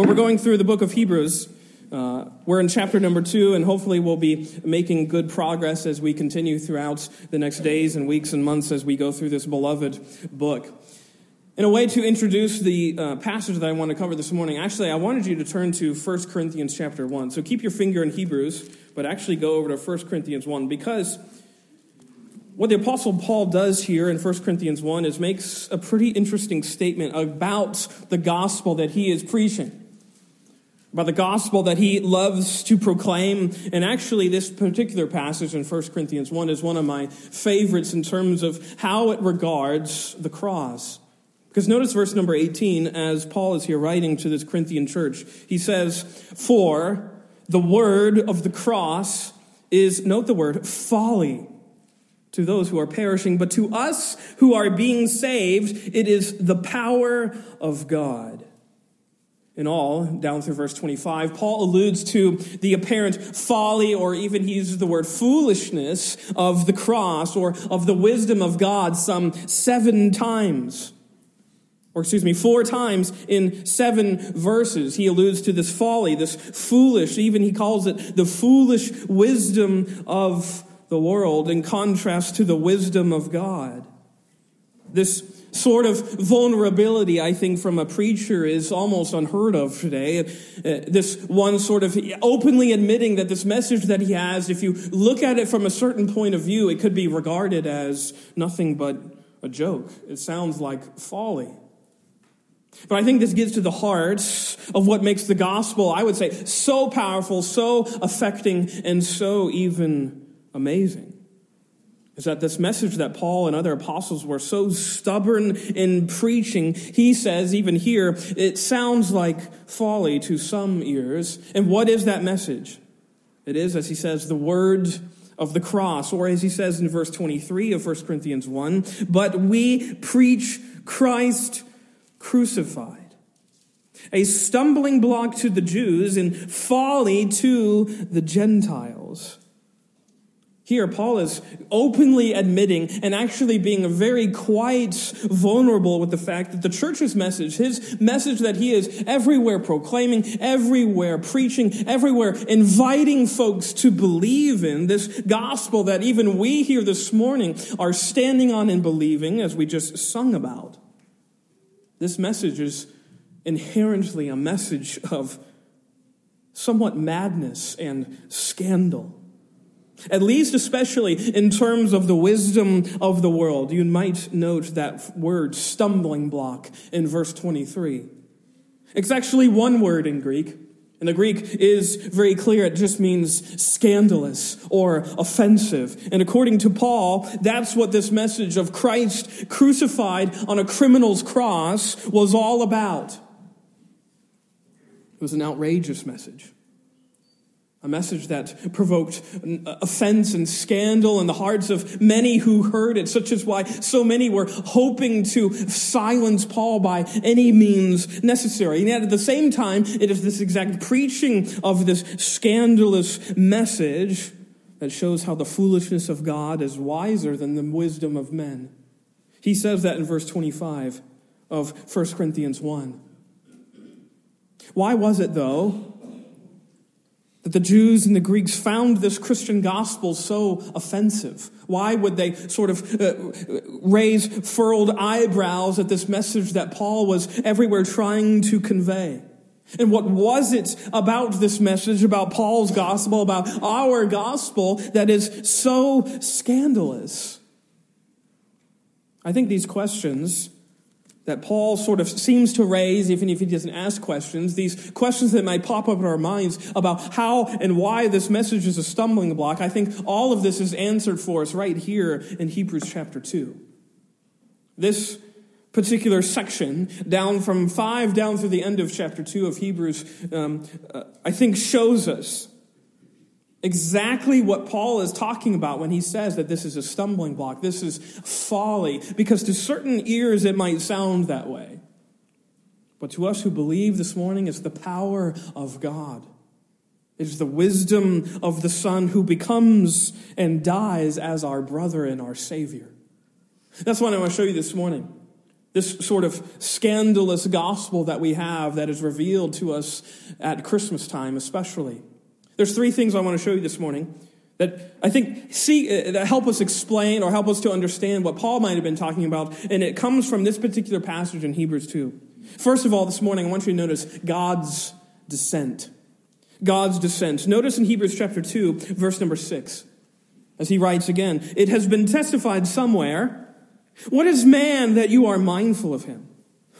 Well, we're going through the book of Hebrews. Uh, we're in chapter number two, and hopefully we'll be making good progress as we continue throughout the next days and weeks and months as we go through this beloved book. In a way to introduce the uh, passage that I want to cover this morning, actually, I wanted you to turn to 1 Corinthians chapter 1. So keep your finger in Hebrews, but actually go over to 1 Corinthians 1 because what the Apostle Paul does here in 1 Corinthians 1 is makes a pretty interesting statement about the gospel that he is preaching about the gospel that he loves to proclaim. And actually, this particular passage in 1 Corinthians 1 is one of my favorites in terms of how it regards the cross. Because notice verse number 18 as Paul is here writing to this Corinthian church. He says, For the word of the cross is, note the word, folly to those who are perishing, but to us who are being saved, it is the power of God in all, down through verse 25, Paul alludes to the apparent folly, or even he uses the word foolishness of the cross or of the wisdom of God some seven times. Or, excuse me, four times in seven verses. He alludes to this folly, this foolish, even he calls it the foolish wisdom of the world in contrast to the wisdom of God. This sort of vulnerability, I think, from a preacher is almost unheard of today. Uh, this one sort of openly admitting that this message that he has, if you look at it from a certain point of view, it could be regarded as nothing but a joke. It sounds like folly. But I think this gets to the heart of what makes the gospel, I would say, so powerful, so affecting, and so even amazing is that this message that Paul and other apostles were so stubborn in preaching, he says, even here, it sounds like folly to some ears. And what is that message? It is, as he says, the word of the cross, or as he says in verse 23 of 1 Corinthians 1, but we preach Christ crucified. A stumbling block to the Jews and folly to the Gentiles. Here, Paul is openly admitting and actually being very quite vulnerable with the fact that the church's message, his message that he is everywhere proclaiming, everywhere preaching, everywhere inviting folks to believe in, this gospel that even we here this morning are standing on and believing, as we just sung about. This message is inherently a message of somewhat madness and scandal. At least, especially in terms of the wisdom of the world. You might note that word stumbling block in verse 23. It's actually one word in Greek. And the Greek is very clear. It just means scandalous or offensive. And according to Paul, that's what this message of Christ crucified on a criminal's cross was all about. It was an outrageous message. A message that provoked uh, offense and scandal in the hearts of many who heard it, such as why so many were hoping to silence Paul by any means necessary. And yet at the same time, it is this exact preaching of this scandalous message that shows how the foolishness of God is wiser than the wisdom of men. He says that in verse 25 of 1 Corinthians 1. Why was it, though, that the Jews and the Greeks found this Christian gospel so offensive? Why would they sort of uh, raise furrowed eyebrows at this message that Paul was everywhere trying to convey? And what was it about this message, about Paul's gospel, about our gospel, that is so scandalous? I think these questions that Paul sort of seems to raise, even if he doesn't ask questions, these questions that might pop up in our minds about how and why this message is a stumbling block, I think all of this is answered for us right here in Hebrews chapter 2. This particular section, down from 5 down through the end of chapter 2 of Hebrews, um, uh, I think shows us exactly what Paul is talking about when he says that this is a stumbling block, this is folly, because to certain ears it might sound that way. But to us who believe this morning, it's the power of God. It is the wisdom of the Son who becomes and dies as our brother and our Savior. That's what I want to show you this morning. This sort of scandalous gospel that we have that is revealed to us at Christmas time, especially. There's three things I want to show you this morning that I think see uh, that help us explain or help us to understand what Paul might have been talking about, and it comes from this particular passage in Hebrews 2. First of all, this morning I want you to notice God's descent. God's descent. Notice in Hebrews chapter 2, verse number 6, as he writes again, it has been testified somewhere, what is man that you are mindful of him?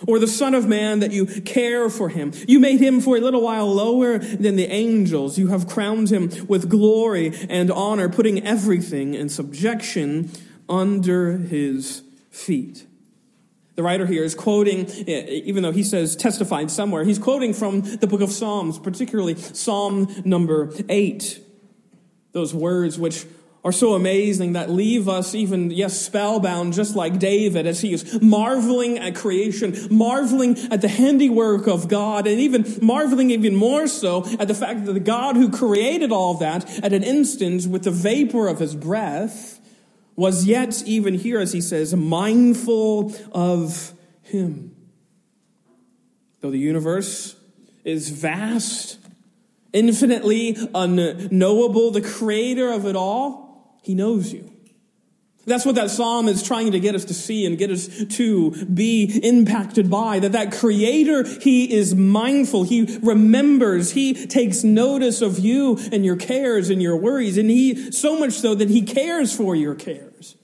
Or the Son of Man that you care for him. You made him for a little while lower than the angels. You have crowned him with glory and honor, putting everything in subjection under his feet. The writer here is quoting, eh, even though he says testified somewhere, he's quoting from the book of Psalms, particularly Psalm number 8. Those words which are so amazing that leave us even, yes, spellbound, just like David as he is marveling at creation, marveling at the handiwork of God, and even marveling even more so at the fact that the God who created all that at an instant with the vapor of his breath was yet even here, as he says, mindful of him. Though the universe is vast, infinitely unknowable, the creator of it all, he knows you. That's what that psalm is trying to get us to see and get us to be impacted by. That that creator, he is mindful. He remembers. He takes notice of you and your cares and your worries. And he, so much so that he cares for your cares.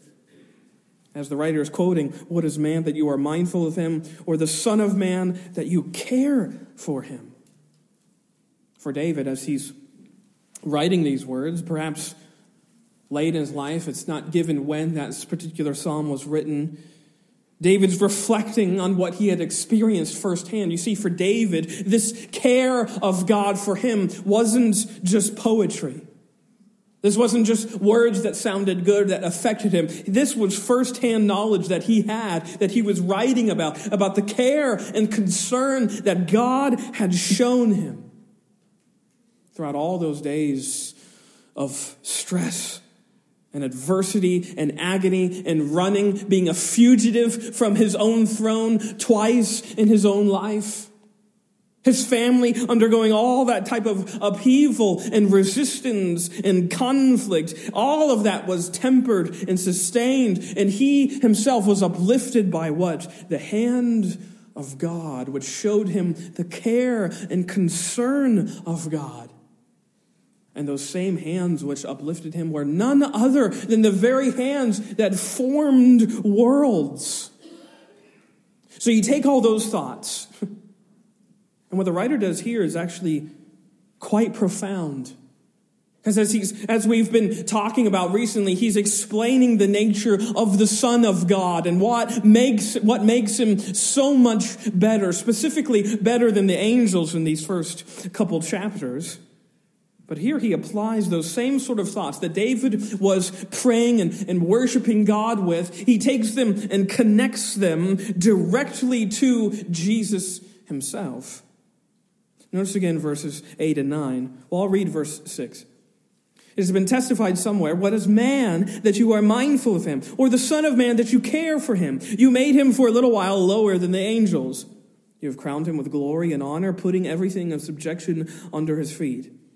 As the writer is quoting, what is man that you are mindful of him, or the son of man that you care for him? For David, as he's writing these words, perhaps late in his life. It's not given when that particular psalm was written. David's reflecting on what he had experienced firsthand. You see, for David, this care of God for him wasn't just poetry. This wasn't just words that sounded good, that affected him. This was firsthand knowledge that he had, that he was writing about, about the care and concern that God had shown him throughout all those days of stress and adversity and agony and running, being a fugitive from his own throne twice in his own life. His family undergoing all that type of upheaval and resistance and conflict. All of that was tempered and sustained. And he himself was uplifted by what? The hand of God, which showed him the care and concern of God. And those same hands which uplifted him were none other than the very hands that formed worlds. So you take all those thoughts, and what the writer does here is actually quite profound. Because as, he's, as we've been talking about recently, he's explaining the nature of the Son of God and what makes, what makes him so much better, specifically better than the angels in these first couple chapters. But here he applies those same sort of thoughts that David was praying and, and worshiping God with. He takes them and connects them directly to Jesus himself. Notice again verses 8 and 9. Well, I'll read verse 6. It has been testified somewhere, what is man that you are mindful of him, or the Son of Man that you care for him? You made him for a little while lower than the angels. You have crowned him with glory and honor, putting everything in subjection under his feet.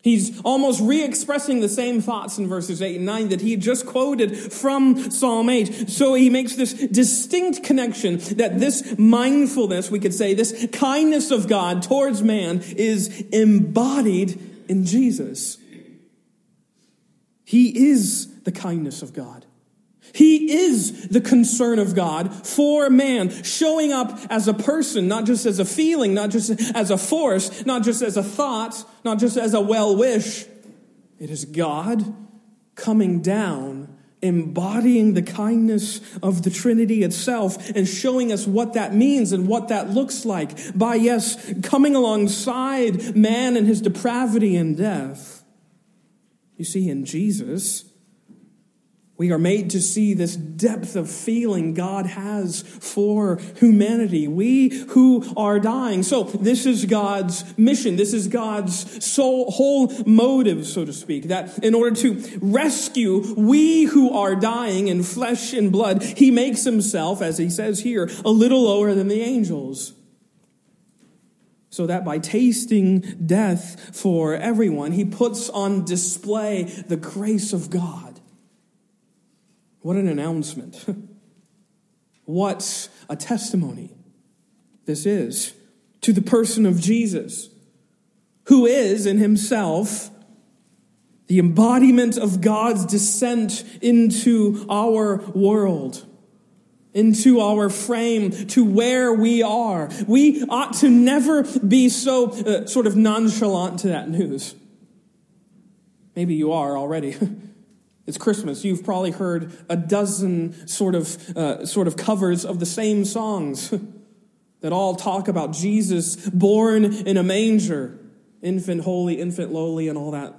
He's almost re expressing the same thoughts in verses 8 and 9 that he just quoted from Psalm 8. So he makes this distinct connection that this mindfulness, we could say, this kindness of God towards man is embodied in Jesus. He is the kindness of God. He is the concern of God for man, showing up as a person, not just as a feeling, not just as a force, not just as a thought, not just as a well wish. It is God coming down embodying the kindness of the Trinity itself and showing us what that means and what that looks like by, yes, coming alongside man and his depravity and death. You see, in Jesus, we are made to see this depth of feeling God has for humanity. We who are dying. So this is God's mission. This is God's soul, whole motive, so to speak, that in order to rescue we who are dying in flesh and blood, he makes himself, as he says here, a little lower than the angels. So that by tasting death for everyone, he puts on display the grace of God what an announcement. what a testimony this is to the person of Jesus, who is in himself the embodiment of God's descent into our world, into our frame, to where we are. We ought to never be so uh, sort of nonchalant to that news. Maybe you are already. It's Christmas. You've probably heard a dozen sort of, uh, sort of covers of the same songs that all talk about Jesus born in a manger, infant holy, infant lowly, and all that.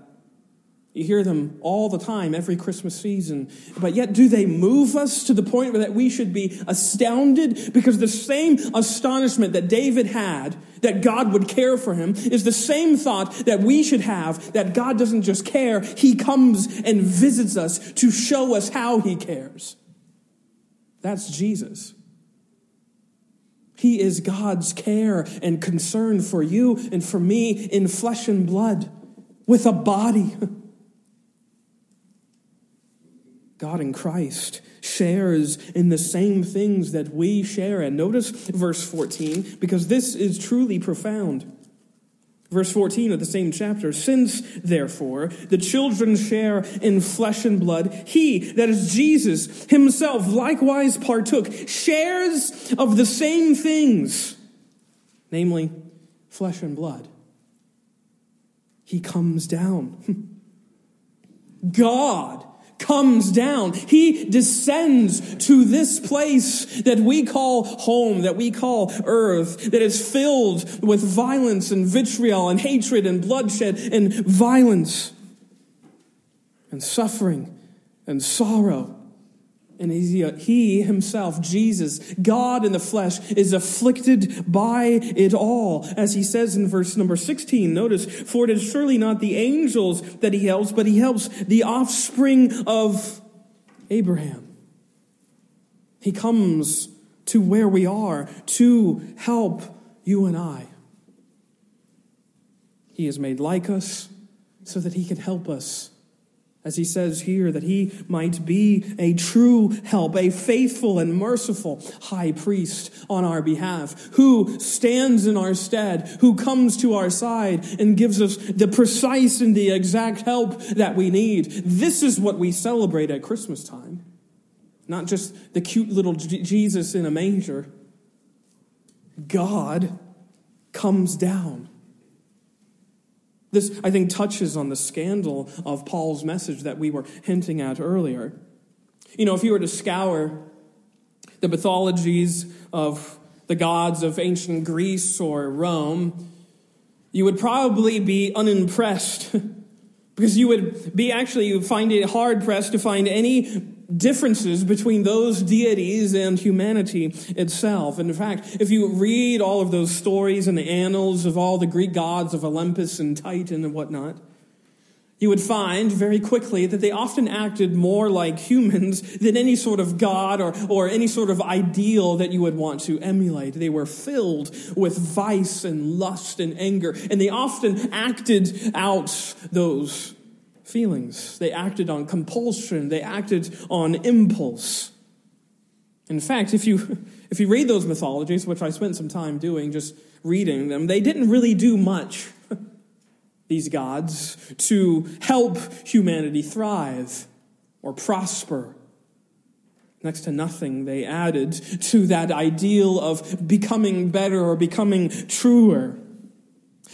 You hear them all the time, every Christmas season. But yet, do they move us to the point that we should be astounded? Because the same astonishment that David had that God would care for him is the same thought that we should have that God doesn't just care, He comes and visits us to show us how He cares. That's Jesus. He is God's care and concern for you and for me in flesh and blood with a body. God in Christ shares in the same things that we share. And notice verse 14, because this is truly profound. Verse 14 of the same chapter, since therefore the children share in flesh and blood, he, that is Jesus himself, likewise partook, shares of the same things, namely flesh and blood. He comes down. God comes down. He descends to this place that we call home, that we call earth, that is filled with violence and vitriol and hatred and bloodshed and violence and suffering and sorrow. And he himself, Jesus, God in the flesh, is afflicted by it all. As he says in verse number 16, notice, for it is surely not the angels that he helps, but he helps the offspring of Abraham. He comes to where we are to help you and I. He is made like us so that he can help us as he says here, that he might be a true help, a faithful and merciful high priest on our behalf, who stands in our stead, who comes to our side and gives us the precise and the exact help that we need. This is what we celebrate at Christmas time. Not just the cute little Jesus in a manger. God comes down this, I think, touches on the scandal of Paul's message that we were hinting at earlier. You know, if you were to scour the mythologies of the gods of ancient Greece or Rome, you would probably be unimpressed because you would be actually, you would find it hard pressed to find any differences between those deities and humanity itself. And in fact, if you read all of those stories and the annals of all the Greek gods of Olympus and Titan and whatnot, you would find very quickly that they often acted more like humans than any sort of god or, or any sort of ideal that you would want to emulate. They were filled with vice and lust and anger, and they often acted out those feelings. They acted on compulsion. They acted on impulse. In fact, if you, if you read those mythologies, which I spent some time doing, just reading them, they didn't really do much, these gods, to help humanity thrive or prosper. Next to nothing they added to that ideal of becoming better or becoming truer.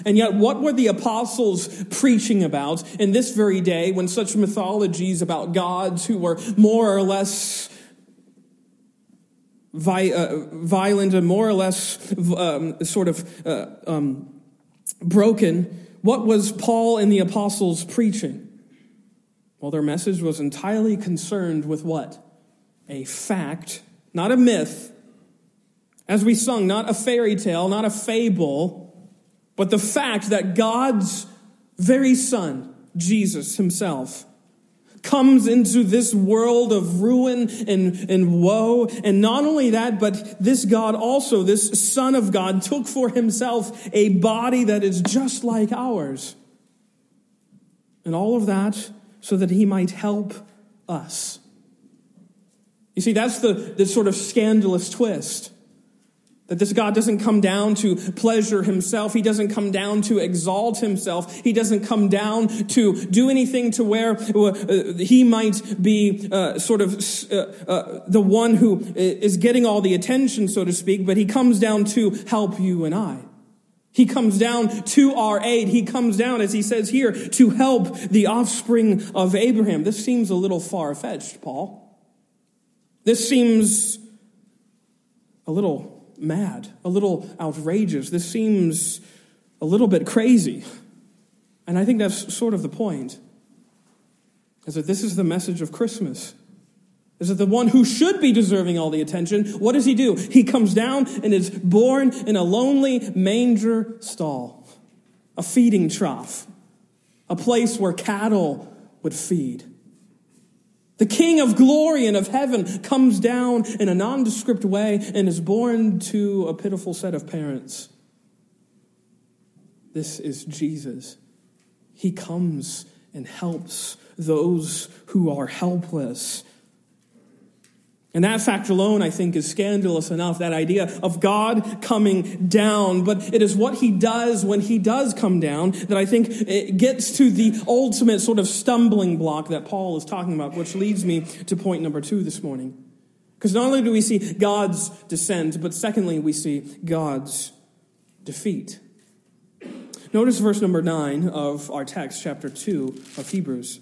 And yet, what were the apostles preaching about in this very day when such mythologies about gods who were more or less uh, violent and more or less um, sort of uh, um, broken? What was Paul and the apostles preaching? Well, their message was entirely concerned with what? A fact, not a myth. As we sung, not a fairy tale, not a fable but the fact that God's very Son, Jesus Himself, comes into this world of ruin and, and woe. And not only that, but this God also, this Son of God, took for Himself a body that is just like ours. And all of that so that He might help us. You see, that's the, the sort of scandalous twist. That this God doesn't come down to pleasure himself. He doesn't come down to exalt himself. He doesn't come down to do anything to where uh, he might be uh, sort of uh, uh, the one who is getting all the attention, so to speak, but he comes down to help you and I. He comes down to our aid. He comes down, as he says here, to help the offspring of Abraham. This seems a little far fetched, Paul. This seems a little mad, a little outrageous. This seems a little bit crazy. And I think that's sort of the point. Is that this is the message of Christmas. Is that the one who should be deserving all the attention, what does he do? He comes down and is born in a lonely manger stall, a feeding trough, a place where cattle would feed. The King of glory and of heaven comes down in a nondescript way and is born to a pitiful set of parents. This is Jesus. He comes and helps those who are helpless. And that fact alone, I think, is scandalous enough, that idea of God coming down. But it is what he does when he does come down that I think it gets to the ultimate sort of stumbling block that Paul is talking about, which leads me to point number two this morning. Because not only do we see God's descent, but secondly, we see God's defeat. Notice verse number nine of our text, chapter two of Hebrews.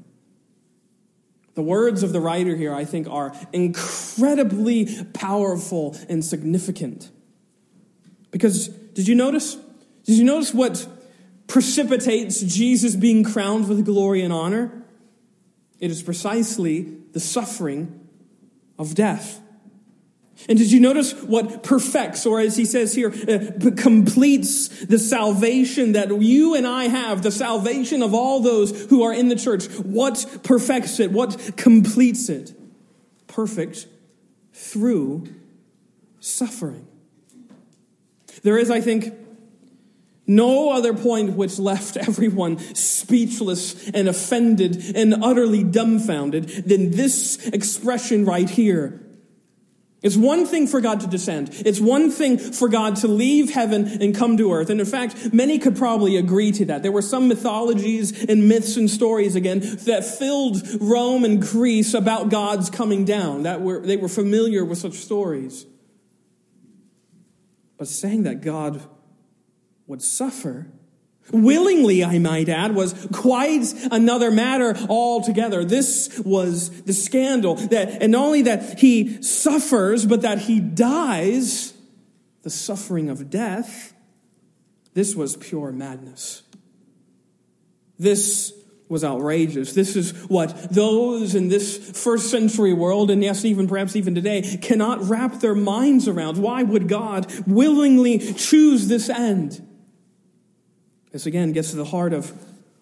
The words of the writer here, I think, are incredibly powerful and significant. Because did you notice? Did you notice what precipitates Jesus being crowned with glory and honor? It is precisely the suffering of death. And did you notice what perfects, or as he says here, uh, completes the salvation that you and I have, the salvation of all those who are in the church? What perfects it? What completes it? Perfect through suffering. There is, I think, no other point which left everyone speechless and offended and utterly dumbfounded than this expression right here it's one thing for God to descend. It's one thing for God to leave heaven and come to earth. And in fact, many could probably agree to that. There were some mythologies and myths and stories again that filled Rome and Greece about God's coming down. That were, they were familiar with such stories. But saying that God would suffer Willingly, I might add, was quite another matter altogether. This was the scandal that, and not only that he suffers, but that he dies, the suffering of death. This was pure madness. This was outrageous. This is what those in this first century world, and yes, even perhaps even today, cannot wrap their minds around. Why would God willingly choose this end? This again gets to the heart of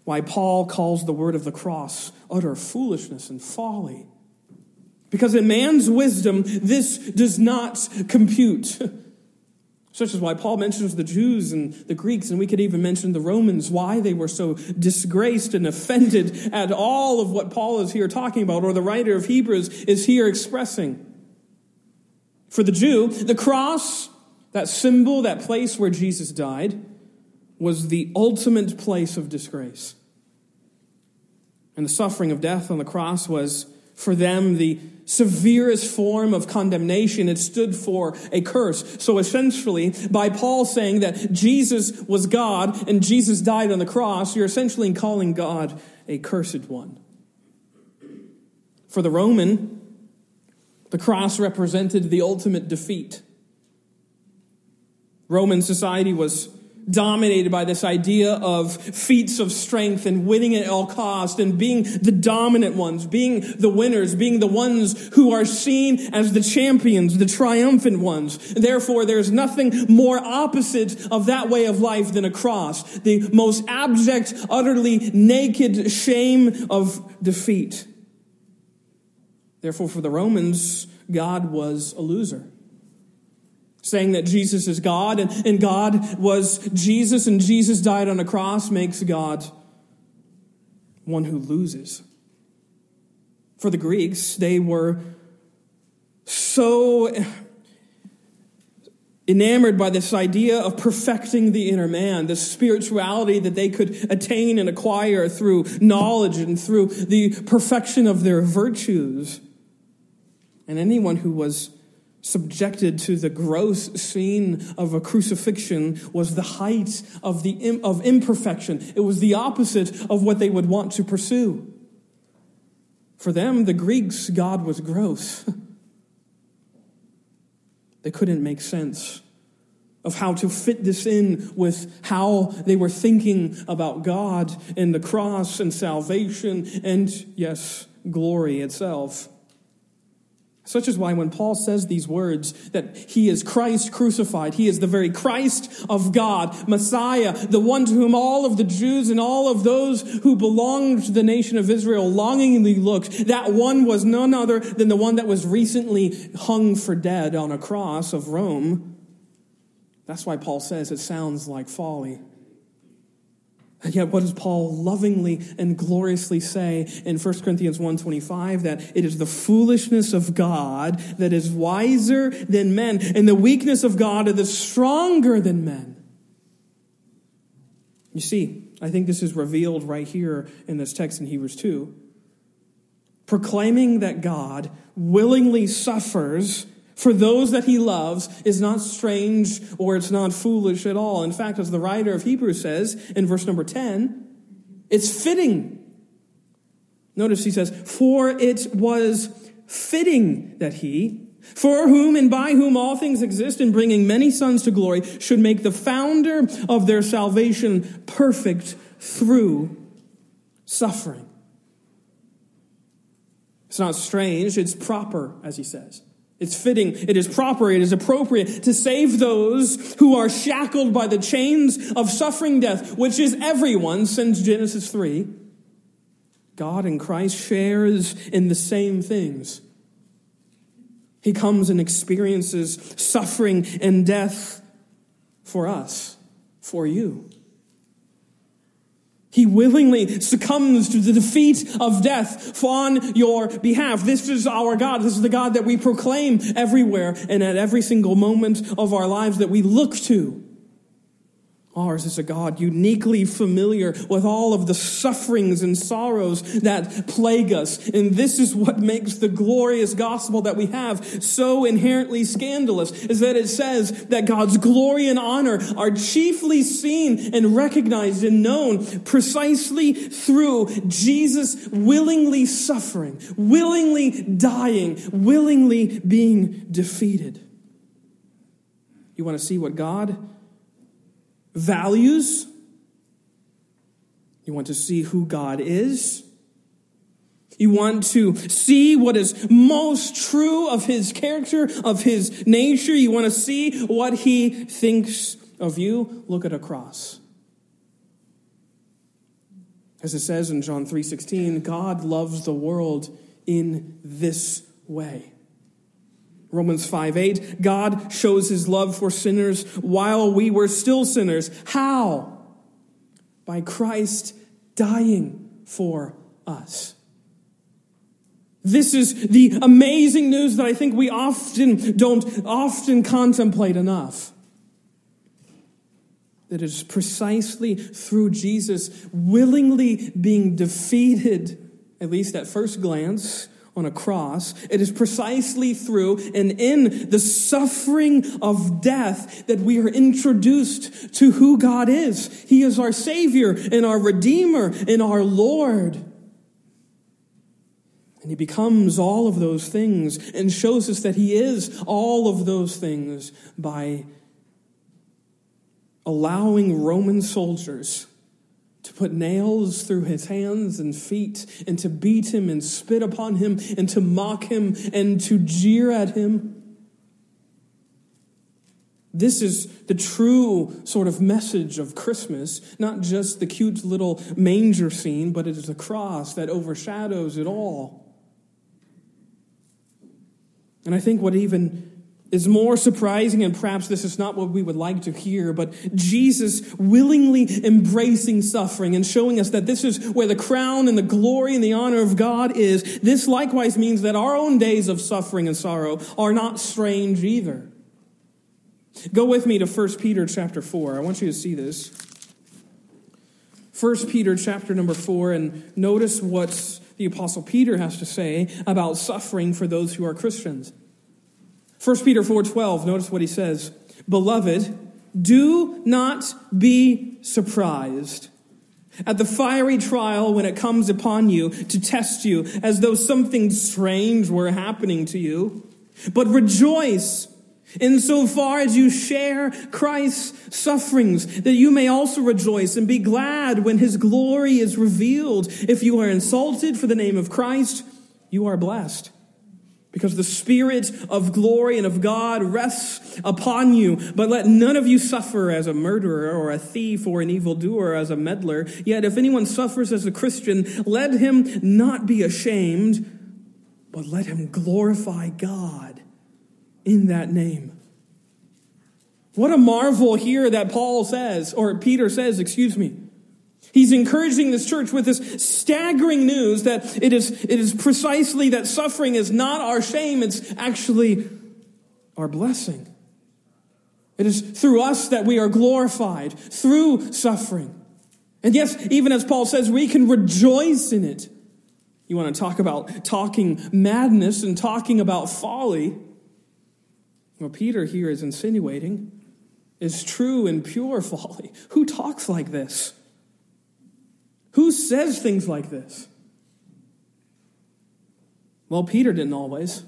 why Paul calls the word of the cross utter foolishness and folly. Because in man's wisdom, this does not compute. Such as why Paul mentions the Jews and the Greeks, and we could even mention the Romans, why they were so disgraced and offended at all of what Paul is here talking about, or the writer of Hebrews is here expressing. For the Jew, the cross, that symbol, that place where Jesus died, was the ultimate place of disgrace. And the suffering of death on the cross was, for them, the severest form of condemnation. It stood for a curse. So essentially, by Paul saying that Jesus was God and Jesus died on the cross, you're essentially calling God a cursed one. For the Roman, the cross represented the ultimate defeat. Roman society was dominated by this idea of feats of strength and winning at all cost and being the dominant ones, being the winners, being the ones who are seen as the champions, the triumphant ones. Therefore, there's nothing more opposite of that way of life than a cross, the most abject, utterly naked shame of defeat. Therefore, for the Romans, God was a loser saying that Jesus is God and, and God was Jesus and Jesus died on a cross makes God one who loses. For the Greeks, they were so enamored by this idea of perfecting the inner man, the spirituality that they could attain and acquire through knowledge and through the perfection of their virtues. And anyone who was subjected to the gross scene of a crucifixion was the height of, the, of imperfection. It was the opposite of what they would want to pursue. For them, the Greeks, God was gross. they couldn't make sense of how to fit this in with how they were thinking about God and the cross and salvation and, yes, glory itself. Such is why when Paul says these words, that he is Christ crucified, he is the very Christ of God, Messiah, the one to whom all of the Jews and all of those who belonged to the nation of Israel longingly looked, that one was none other than the one that was recently hung for dead on a cross of Rome. That's why Paul says it sounds like folly. And yet, what does Paul lovingly and gloriously say in 1 Corinthians 1.25? That it is the foolishness of God that is wiser than men, and the weakness of God that is stronger than men. You see, I think this is revealed right here in this text in Hebrews 2. Proclaiming that God willingly suffers for those that he loves is not strange or it's not foolish at all. In fact, as the writer of Hebrews says in verse number 10, it's fitting. Notice he says, For it was fitting that he, for whom and by whom all things exist in bringing many sons to glory, should make the founder of their salvation perfect through suffering. It's not strange, it's proper, as he says. It's fitting, it is proper, it is appropriate to save those who are shackled by the chains of suffering death, which is everyone since Genesis 3. God in Christ shares in the same things. He comes and experiences suffering and death for us, for you. He willingly succumbs to the defeat of death on your behalf. This is our God. This is the God that we proclaim everywhere and at every single moment of our lives that we look to. Ours is a God uniquely familiar with all of the sufferings and sorrows that plague us. And this is what makes the glorious gospel that we have so inherently scandalous, is that it says that God's glory and honor are chiefly seen and recognized and known precisely through Jesus willingly suffering, willingly dying, willingly being defeated. You want to see what God values. You want to see who God is. You want to see what is most true of his character, of his nature. You want to see what he thinks of you. Look at a cross. As it says in John 3:16, God loves the world in this way. Romans 5 8, God shows his love for sinners while we were still sinners. How? By Christ dying for us. This is the amazing news that I think we often don't often contemplate enough. That is precisely through Jesus willingly being defeated, at least at first glance, on a cross. It is precisely through and in the suffering of death that we are introduced to who God is. He is our Savior and our Redeemer and our Lord. And he becomes all of those things and shows us that he is all of those things by allowing Roman soldiers to put nails through his hands and feet and to beat him and spit upon him and to mock him and to jeer at him. This is the true sort of message of Christmas, not just the cute little manger scene, but it is the cross that overshadows it all. And I think what even is more surprising, and perhaps this is not what we would like to hear, but Jesus willingly embracing suffering and showing us that this is where the crown and the glory and the honor of God is. This likewise means that our own days of suffering and sorrow are not strange either. Go with me to 1 Peter chapter 4. I want you to see this. 1 Peter chapter number 4, and notice what the Apostle Peter has to say about suffering for those who are Christians. 1 Peter 4:12, notice what he says. Beloved, do not be surprised at the fiery trial when it comes upon you to test you as though something strange were happening to you. But rejoice insofar as you share Christ's sufferings, that you may also rejoice and be glad when his glory is revealed. If you are insulted for the name of Christ, you are blessed because the Spirit of glory and of God rests upon you. But let none of you suffer as a murderer or a thief or an evildoer, or as a meddler. Yet if anyone suffers as a Christian, let him not be ashamed, but let him glorify God in that name. What a marvel here that Paul says, or Peter says, excuse me. He's encouraging this church with this staggering news that it is, it is precisely that suffering is not our shame, it's actually our blessing. It is through us that we are glorified, through suffering. And yes, even as Paul says, we can rejoice in it. You want to talk about talking madness and talking about folly? Well, Peter here is insinuating is true and pure folly. Who talks like this? Who says things like this? Well, Peter didn't always.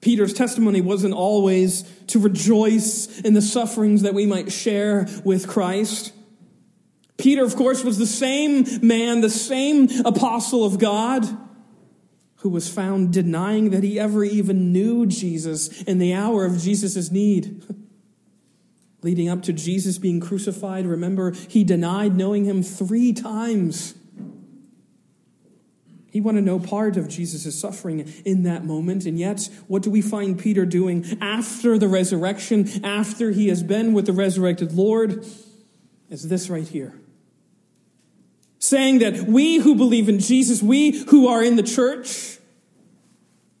Peter's testimony wasn't always to rejoice in the sufferings that we might share with Christ. Peter, of course, was the same man, the same apostle of God who was found denying that he ever even knew Jesus in the hour of Jesus' need. leading up to Jesus being crucified, remember, he denied knowing him three times. He wanted no part of Jesus' suffering in that moment. And yet, what do we find Peter doing after the resurrection, after he has been with the resurrected Lord? Is this right here. Saying that we who believe in Jesus, we who are in the church,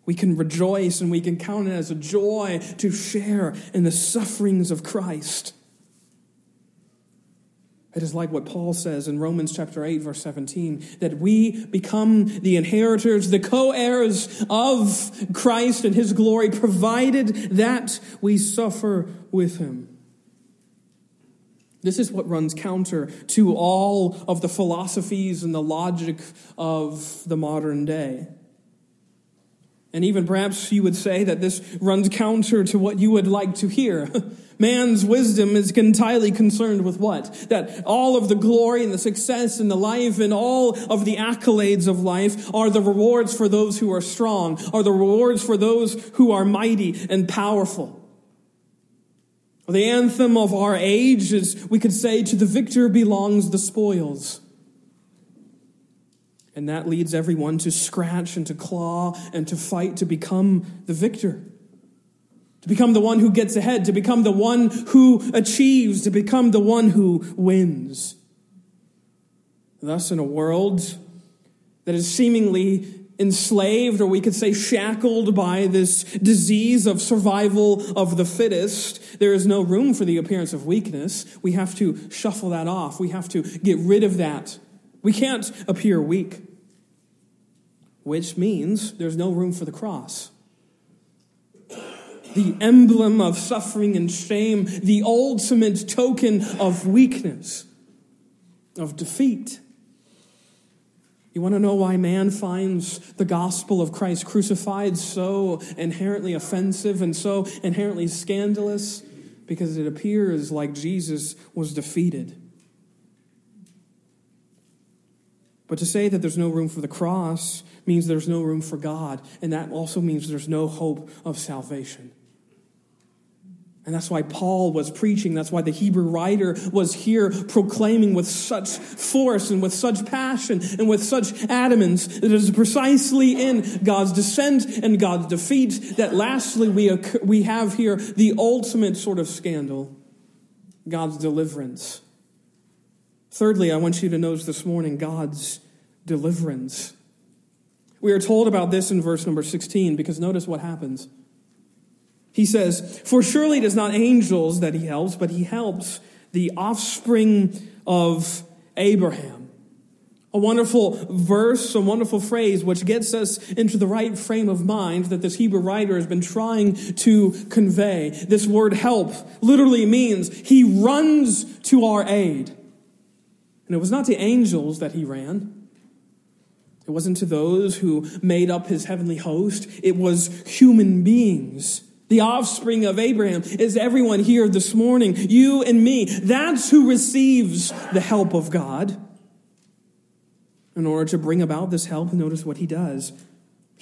we can rejoice and we can count it as a joy to share in the sufferings of Christ. It is like what Paul says in Romans chapter 8, verse 17, that we become the inheritors, the co heirs of Christ and his glory, provided that we suffer with him. This is what runs counter to all of the philosophies and the logic of the modern day. And even perhaps you would say that this runs counter to what you would like to hear. Man's wisdom is entirely concerned with what? That all of the glory and the success and the life and all of the accolades of life are the rewards for those who are strong, are the rewards for those who are mighty and powerful. The anthem of our age is, we could say, to the victor belongs the spoils. And that leads everyone to scratch and to claw and to fight to become the victor. to become the one who gets ahead, to become the one who achieves, to become the one who wins. Thus, in a world that is seemingly enslaved, or we could say shackled by this disease of survival of the fittest, there is no room for the appearance of weakness. We have to shuffle that off. We have to get rid of that. We can't appear weak, which means there's no room for the cross. The emblem of suffering and shame, the ultimate token of weakness, of defeat. You want to know why man finds the gospel of Christ crucified so inherently offensive and so inherently scandalous? Because it appears like Jesus was defeated. But to say that there's no room for the cross means there's no room for God, and that also means there's no hope of salvation. And that's why Paul was preaching. That's why the Hebrew writer was here proclaiming with such force and with such passion and with such adamance that it is precisely in God's descent and God's defeat that lastly we, we have here the ultimate sort of scandal God's deliverance. Thirdly, I want you to notice this morning God's deliverance. We are told about this in verse number 16 because notice what happens. He says, For surely it is not angels that he helps, but he helps the offspring of Abraham. A wonderful verse, a wonderful phrase, which gets us into the right frame of mind that this Hebrew writer has been trying to convey. This word help literally means he runs to our aid. And it was not to angels that he ran. It wasn't to those who made up his heavenly host. It was human beings the offspring of Abraham is everyone here this morning, you and me. That's who receives the help of God. In order to bring about this help, notice what he does.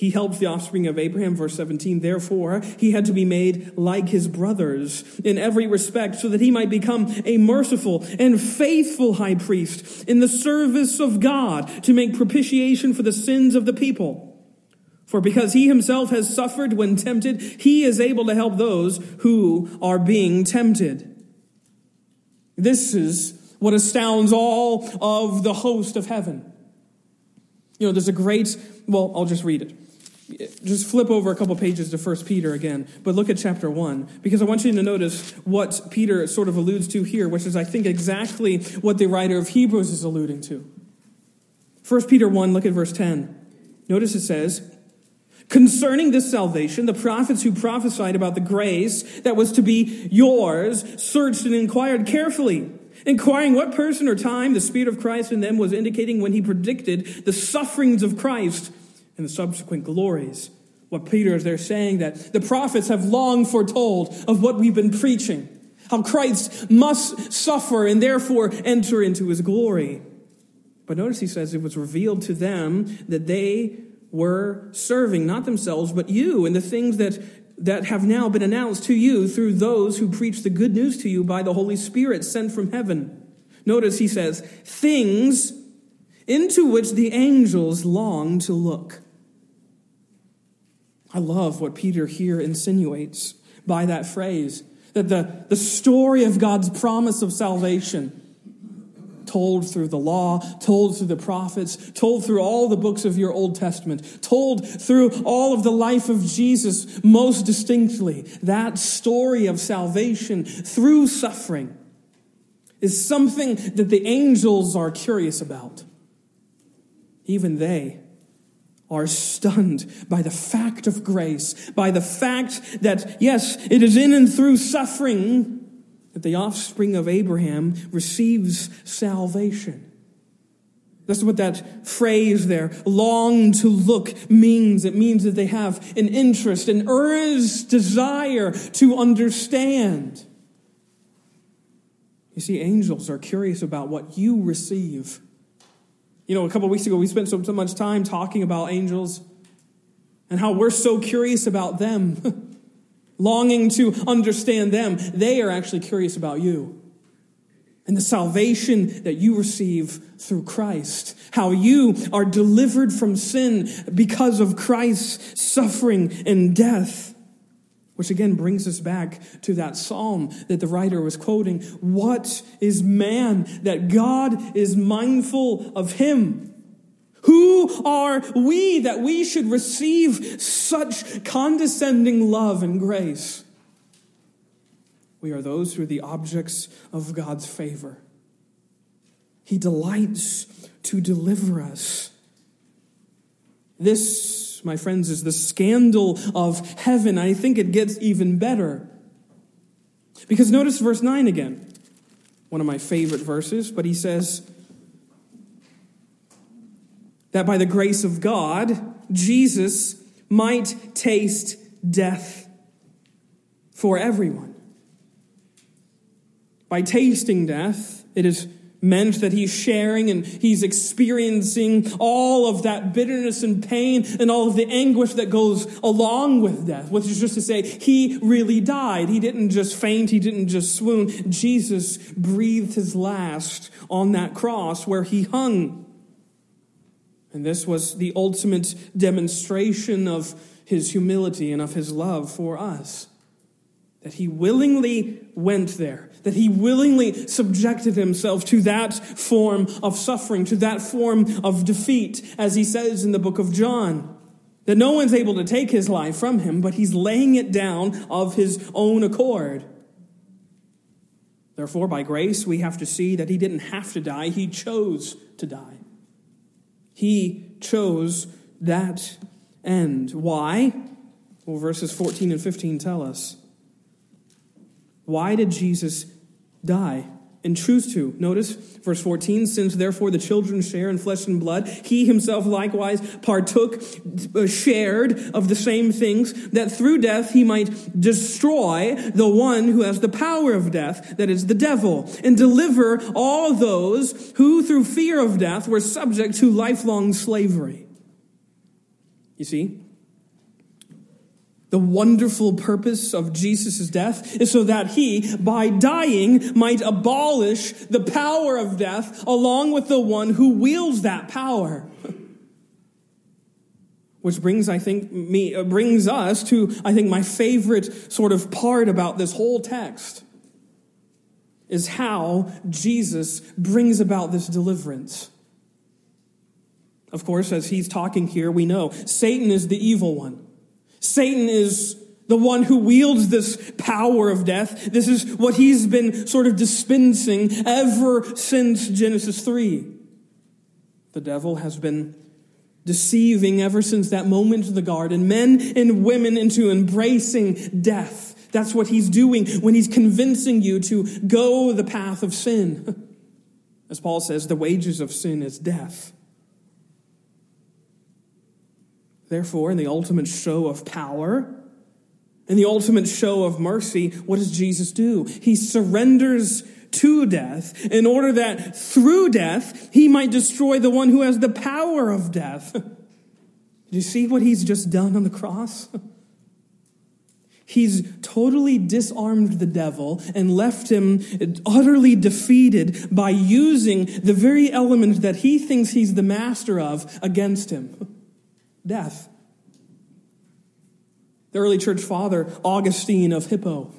He helps the offspring of Abraham, verse 17. Therefore, he had to be made like his brothers in every respect so that he might become a merciful and faithful high priest in the service of God to make propitiation for the sins of the people. For because he himself has suffered when tempted, he is able to help those who are being tempted. This is what astounds all of the host of heaven. You know, there's a great, well, I'll just read it. Just flip over a couple pages to 1 Peter again, but look at chapter 1, because I want you to notice what Peter sort of alludes to here, which is, I think, exactly what the writer of Hebrews is alluding to. 1 Peter 1, look at verse 10. Notice it says, Concerning this salvation, the prophets who prophesied about the grace that was to be yours searched and inquired carefully, inquiring what person or time the Spirit of Christ in them was indicating when he predicted the sufferings of Christ and the subsequent glories. What Peter is there saying that the prophets have long foretold of what we've been preaching, how Christ must suffer and therefore enter into his glory. But notice he says it was revealed to them that they were serving not themselves, but you and the things that, that have now been announced to you through those who preach the good news to you by the Holy Spirit sent from heaven. Notice he says, things into which the angels long to look. I love what Peter here insinuates by that phrase that the, the story of God's promise of salvation told through the law, told through the prophets, told through all the books of your Old Testament, told through all of the life of Jesus most distinctly. That story of salvation through suffering is something that the angels are curious about. Even they are stunned by the fact of grace, by the fact that, yes, it is in and through suffering that the offspring of Abraham receives salvation. That's what that phrase there, long to look, means. It means that they have an interest, an earnest desire to understand. You see, angels are curious about what you receive. You know, a couple weeks ago, we spent so, so much time talking about angels and how we're so curious about them. longing to understand them. They are actually curious about you and the salvation that you receive through Christ. How you are delivered from sin because of Christ's suffering and death, Which again brings us back to that psalm that the writer was quoting. What is man that God is mindful of him? Who are we that we should receive such condescending love and grace? We are those who are the objects of God's favor. He delights to deliver us. This, my friends, is the scandal of heaven. I think it gets even better. Because notice verse 9 again. One of my favorite verses, but he says that by the grace of God, Jesus might taste death for everyone. By tasting death, it is meant that he's sharing and he's experiencing all of that bitterness and pain and all of the anguish that goes along with death, which is just to say, he really died. He didn't just faint, he didn't just swoon. Jesus breathed his last on that cross where he hung. And this was the ultimate demonstration of his humility and of his love for us. That he willingly went there that he willingly subjected himself to that form of suffering, to that form of defeat, as he says in the book of John. That no one's able to take his life from him, but he's laying it down of his own accord. Therefore, by grace, we have to see that he didn't have to die, he chose to die. He chose that end. Why? Well, verses 14 and 15 tell us. Why did Jesus die and choose to? Notice verse 14 since therefore the children share in flesh and blood, he himself likewise partook, uh, shared of the same things, that through death he might destroy the one who has the power of death, that is the devil, and deliver all those who through fear of death were subject to lifelong slavery. You see? The wonderful purpose of Jesus' death is so that he, by dying, might abolish the power of death along with the one who wields that power. Which brings, I think, me, uh, brings us to, I think, my favorite sort of part about this whole text is how Jesus brings about this deliverance. Of course, as he's talking here, we know Satan is the evil one. Satan is the one who wields this power of death. This is what he's been sort of dispensing ever since Genesis 3. The devil has been deceiving ever since that moment in the garden men and women into embracing death. That's what he's doing when he's convincing you to go the path of sin. As Paul says, the wages of sin is death. Therefore, in the ultimate show of power, in the ultimate show of mercy, what does Jesus do? He surrenders to death in order that through death he might destroy the one who has the power of death. Do you see what he's just done on the cross? He's totally disarmed the devil and left him utterly defeated by using the very element that he thinks he's the master of against him death. The early church father, Augustine of Hippo,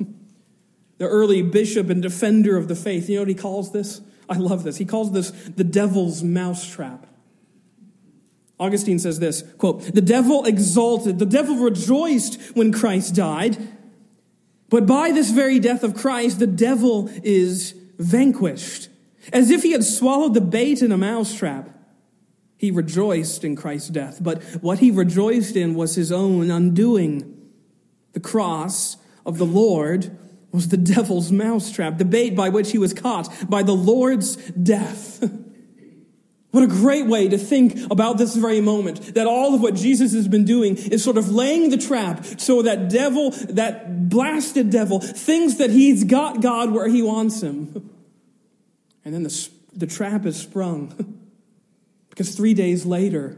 the early bishop and defender of the faith, you know what he calls this? I love this. He calls this the devil's mousetrap. Augustine says this quote, The devil exulted, the devil rejoiced when Christ died, but by this very death of Christ, the devil is vanquished, as if he had swallowed the bait in a mousetrap. He rejoiced in Christ's death, but what he rejoiced in was his own undoing. The cross of the Lord was the devil's mousetrap, the bait by which he was caught by the Lord's death. What a great way to think about this very moment. That all of what Jesus has been doing is sort of laying the trap so that devil, that blasted devil, thinks that he's got God where he wants him. And then the, the trap is sprung. Because three days later,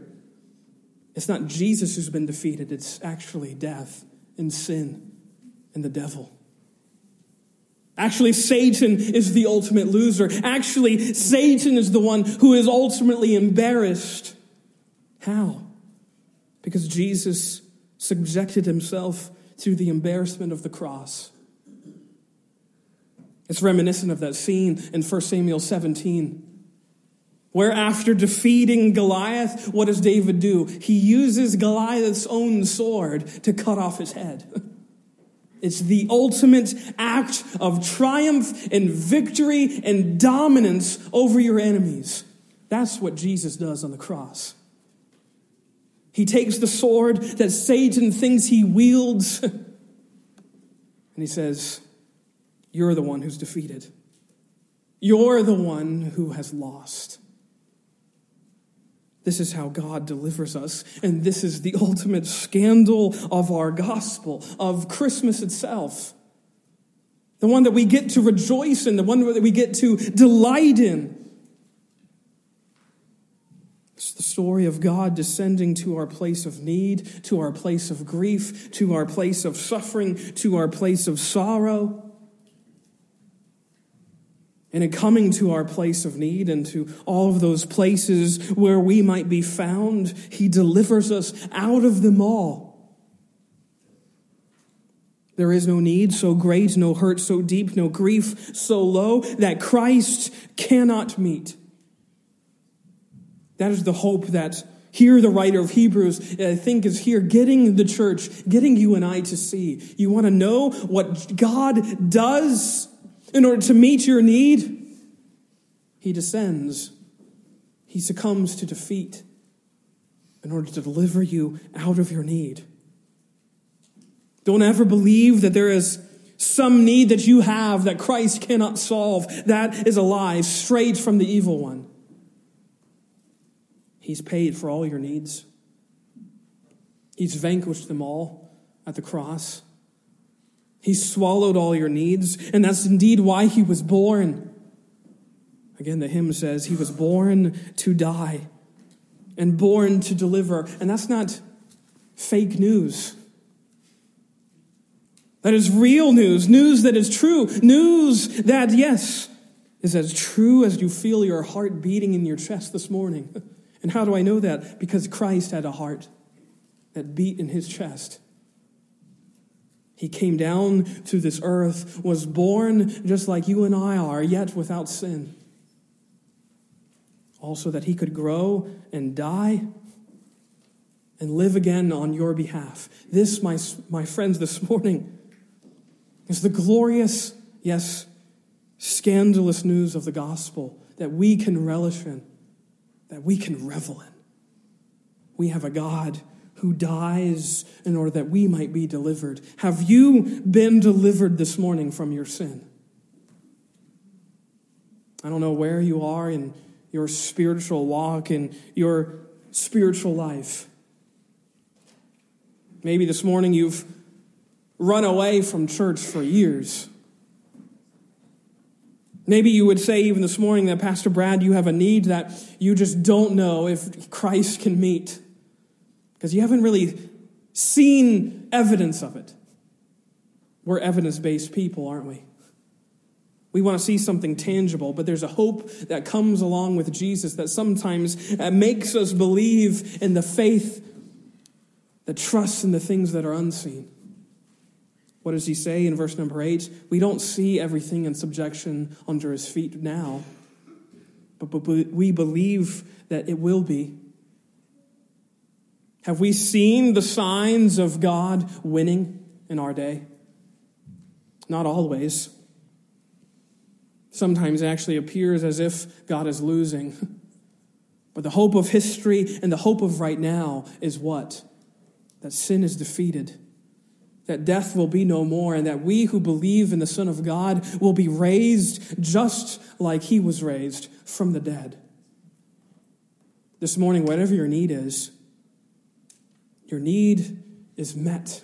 it's not Jesus who's been defeated, it's actually death and sin and the devil. Actually, Satan is the ultimate loser. Actually, Satan is the one who is ultimately embarrassed. How? Because Jesus subjected himself to the embarrassment of the cross. It's reminiscent of that scene in 1 Samuel 17, where after defeating Goliath, what does David do? He uses Goliath's own sword to cut off his head. It's the ultimate act of triumph and victory and dominance over your enemies. That's what Jesus does on the cross. He takes the sword that Satan thinks he wields and he says, You're the one who's defeated. You're the one who has lost. This is how God delivers us. And this is the ultimate scandal of our gospel, of Christmas itself. The one that we get to rejoice in, the one that we get to delight in. It's the story of God descending to our place of need, to our place of grief, to our place of suffering, to our place of sorrow. And in coming to our place of need and to all of those places where we might be found, He delivers us out of them all. There is no need so great, no hurt so deep, no grief so low that Christ cannot meet. That is the hope that here the writer of Hebrews, I think, is here getting the church, getting you and I to see. You want to know what God does? In order to meet your need, he descends. He succumbs to defeat in order to deliver you out of your need. Don't ever believe that there is some need that you have that Christ cannot solve. That is a lie straight from the evil one. He's paid for all your needs. He's vanquished them all at the cross. He swallowed all your needs, and that's indeed why he was born. Again, the hymn says he was born to die and born to deliver. And that's not fake news. That is real news, news that is true, news that, yes, is as true as you feel your heart beating in your chest this morning. And how do I know that? Because Christ had a heart that beat in his chest. He came down to this earth, was born just like you and I are, yet without sin. Also, that he could grow and die and live again on your behalf. This, my, my friends, this morning is the glorious, yes, scandalous news of the gospel that we can relish in, that we can revel in. We have a God who dies in order that we might be delivered. Have you been delivered this morning from your sin? I don't know where you are in your spiritual walk, in your spiritual life. Maybe this morning you've run away from church for years. Maybe you would say, even this morning, that Pastor Brad, you have a need that you just don't know if Christ can meet because you haven't really seen evidence of it. We're evidence based people, aren't we? We want to see something tangible, but there's a hope that comes along with Jesus that sometimes uh, makes us believe in the faith that trusts in the things that are unseen. What does he say in verse number eight? We don't see everything in subjection under his feet now, but we believe that it will be have we seen the signs of God winning in our day? Not always. Sometimes it actually appears as if God is losing. But the hope of history and the hope of right now is what? That sin is defeated, that death will be no more, and that we who believe in the Son of God will be raised just like he was raised from the dead. This morning, whatever your need is, your need is met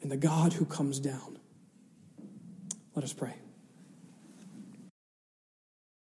in the God who comes down. Let us pray.